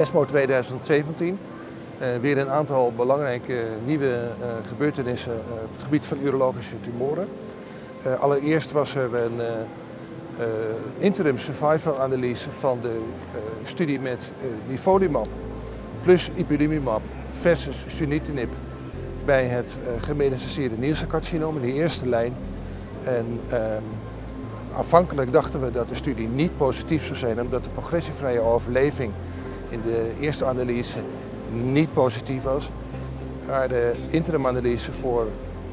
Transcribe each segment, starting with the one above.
ESMO 2017. Uh, weer een aantal belangrijke nieuwe uh, gebeurtenissen op het gebied van urologische tumoren. allereerst was er een interim survival analyse van de studie met nivolumab plus ipilimumab versus sunitinib bij het uh, gemetastaseerde in de eerste lijn. En ehm, aanvankelijk dachten we dat de studie niet positief zou zijn, omdat de progressievrije overleving in de eerste analyse niet positief was. Maar de interim-analyse voor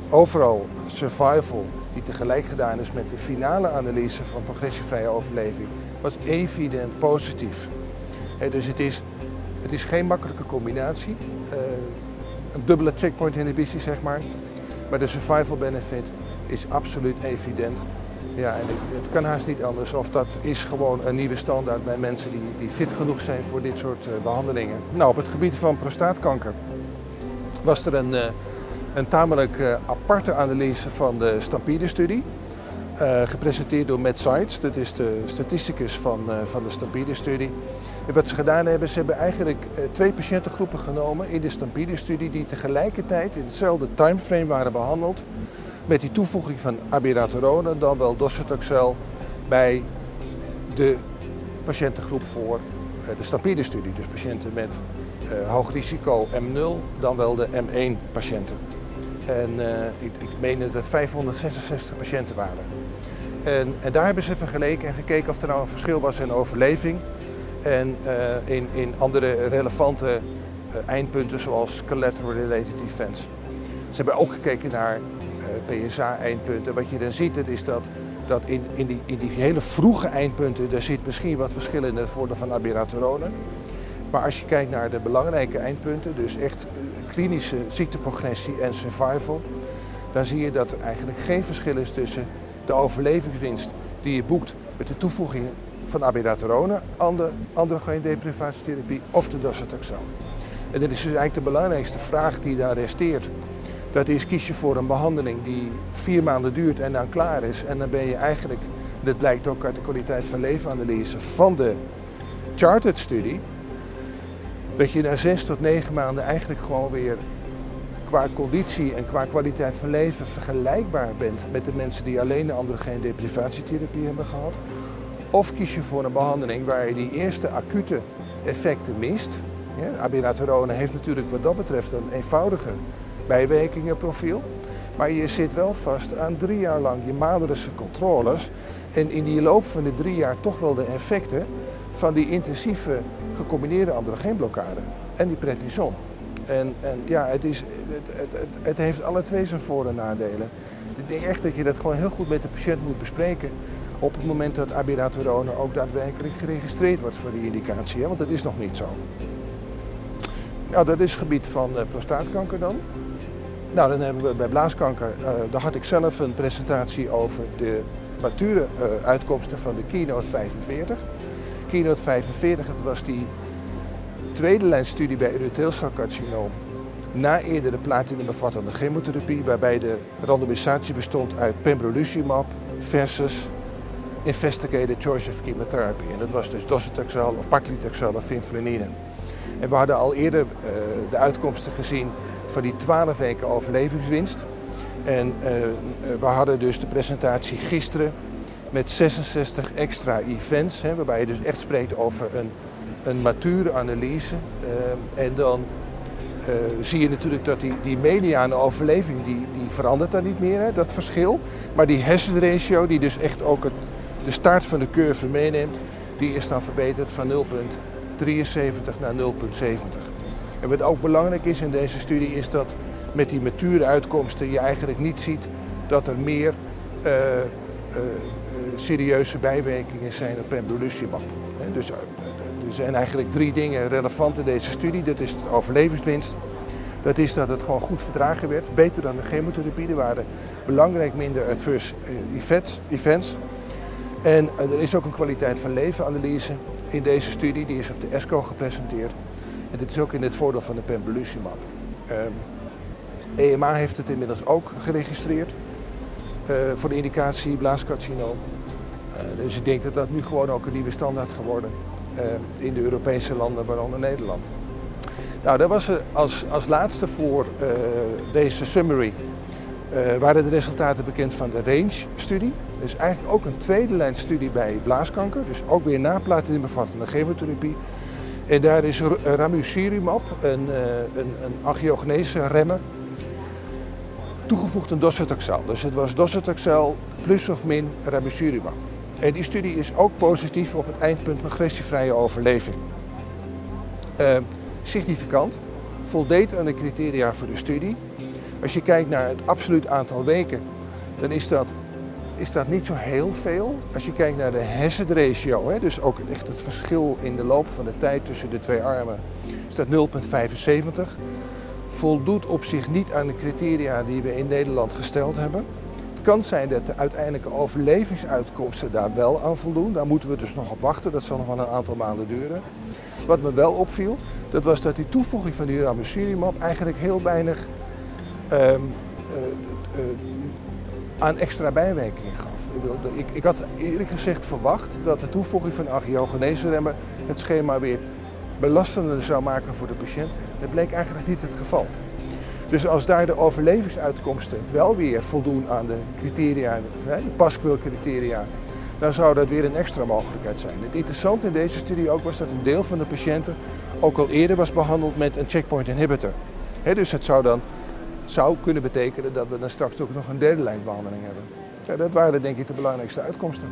overal survival, die tegelijk gedaan is met de finale analyse van progressievrije overleving, was evident positief. dus het is, het is geen makkelijke combinatie. Uh, een dubbele checkpoint inhibitie, zeg maar. Maar de survival benefit is absoluut evident. Ja, en het kan haast niet anders. Of dat is gewoon een nieuwe standaard bij mensen die, die fit genoeg zijn voor dit soort uh, behandelingen. Nou, op het gebied van prostaatkanker was er een, uh, een tamelijk uh, aparte analyse van de Stampede-studie. gepresenteerd door Matt Seitz, dat is de statisticus van, van de Stampede-studie. Wat ze gedaan hebben, ze hebben eigenlijk twee patiëntengroepen genomen in de Stampede-studie die tegelijkertijd in hetzelfde timeframe waren behandeld met die toevoeging van abiraterone, dan wel docetaxel, bij de patiëntengroep voor eh, de Stampede-studie. Dus patiënten met uh, hoog risico M0, dan wel de M1-patiënten. En uh, ik, ik meen dat het 566 patiënten waren. En, en, daar hebben ze vergeleken en gekeken of er nou een verschil was in overleving en in, in andere relevante eindpunten zoals collateral-related events. Ze hebben ook gekeken naar eh, PSA-eindpunten. Wat je dan ziet, is dat, dat in, in, die, in die hele vroege eindpunten, daar zit misschien wat verschil in het voordeel van abiraterone. Maar als je kijkt naar de belangrijke eindpunten, dus echt eh, klinische ziekteprogressie en survival, dan zie je dat er eigenlijk geen verschil is tussen de overlevingswinst die je boekt met de toevoeging van abiraterone aan de of de docetaxel. En dat is dus eigenlijk de belangrijkste vraag die daar resteert. Dat is kies je voor een behandeling die vier maanden duurt en dan klaar is. En dan ben je eigenlijk, dit blijkt ook uit de kwaliteit van levenanalyse van de Chartered-studie, dat je na zes tot negen maanden eigenlijk gewoon weer qua conditie en qua kwaliteit van leven vergelijkbaar bent met de mensen die alleen de androgeen deprivatietherapie hebben gehad. Of kies je voor een behandeling waar je die eerste acute effecten mist. Ja, heeft natuurlijk wat dat betreft een eenvoudiger bijwerkingenprofiel. Maar je zit wel vast aan drie jaar lang je maandelijkse controles. En in die loop van de drie jaar toch wel de effecten van die intensieve gecombineerde androgeenblokkade en die prednison. En, en ja, het, is, het, het, het, heeft alle twee zijn voor- en nadelen. Ik denk echt dat je dat gewoon heel goed met de patiënt moet bespreken op het moment dat abiraterone ook daadwerkelijk geregistreerd wordt voor die indicatie. Hè? Want dat is nog niet zo. Nou, dat is het gebied van uh, prostaatkanker dan. Nou, dan hebben we bij blaaskanker, uh, daar had ik zelf een presentatie over de mature uh, uitkomsten van de Keynote 45. Keynote 45, het was die tweede lijnstudie bij urotheelcelcarcinoom na eerdere platinumbevattende chemotherapie, waarbij de randomisatie bestond uit pembrolizumab versus investigated choice of chemotherapy. En dat was dus docetaxel of paclitaxel of vinfluninine. En we hadden al eerder uh, de uitkomsten gezien van die 12 weken overlevingswinst. En uh, we hadden dus de presentatie gisteren met 66 extra events, hè, waarbij je dus echt spreekt over een, een mature analyse. Uh, en dan zie je natuurlijk dat die, die mediane overleving, die, die verandert dan niet meer, hè, dat verschil. Maar die hazard ratio, die dus echt ook het, de start van de curve meeneemt, die is dan verbeterd van 0,73 naar 0,70. En wat ook belangrijk is in deze studie is dat met die mature uitkomsten je eigenlijk niet ziet dat er meer uh, uh, serieuze bijwerkingen zijn op pembrolizumab. Dus er zijn eigenlijk drie dingen relevant in deze studie. Dat is de overlevingswinst. Dat is dat het gewoon goed verdragen werd, beter dan de chemotherapie. Er waren belangrijk minder adverse events. En er is ook een kwaliteit van levenanalyse in deze studie, die is op de ESCO gepresenteerd. En dit is ook in het voordeel van de pembrolizumab. Um, EMA heeft het inmiddels ook geregistreerd uh, voor de indicatie blaascarcinoom. Uh, dus ik denk dat dat nu gewoon ook een nieuwe standaard geworden. in de Europese landen, waaronder Nederland. Nou, dat was als, als laatste voor deze summary waren de resultaten bekend van de RANGE-studie. Dus eigenlijk ook een tweede lijn studie bij blaaskanker. Dus ook weer na platinumbevattende chemotherapie. En daar is ramucirumab, een, een, een angiogenese remmer, toegevoegd aan docetaxel. Dus het was docetaxel plus of min ramucirumab. En die studie is ook positief op het eindpunt progressievrije overleving. Uh, significant, voldeed aan de criteria voor de studie. Als je kijkt naar het absoluut aantal weken, dan is dat, is dat niet zo heel veel. Als je kijkt naar de hazard ratio, hè, dus ook echt het verschil in de loop van de tijd tussen de twee armen, is dat 0,75 voldoet op zich niet aan de criteria die we in Nederland gesteld hebben. Het kan zijn dat de uiteindelijke overlevingsuitkomsten daar wel aan voldoen. Daar moeten we dus nog op wachten. Dat zal nog wel een aantal maanden duren. Wat me wel opviel, dat was dat die toevoeging van die ramucirumab eigenlijk heel weinig um, aan extra bijwerkingen gaf. Ik, ik, had eerlijk gezegd verwacht dat de toevoeging van angiogenese remmen het schema weer belastender zou maken voor de patiënt. Dat bleek eigenlijk niet het geval. Dus als daar de overlevingsuitkomsten wel weer voldoen aan de criteria, de paskwil-criteria, dan zou dat weer een extra mogelijkheid zijn. Het interessante in deze studie ook was dat een deel van de patiënten ook al eerder was behandeld met een checkpoint inhibitor. dus het zou dan zou kunnen betekenen dat we dan straks ook nog een derde lijnbehandeling hebben. dat waren denk ik de belangrijkste uitkomsten.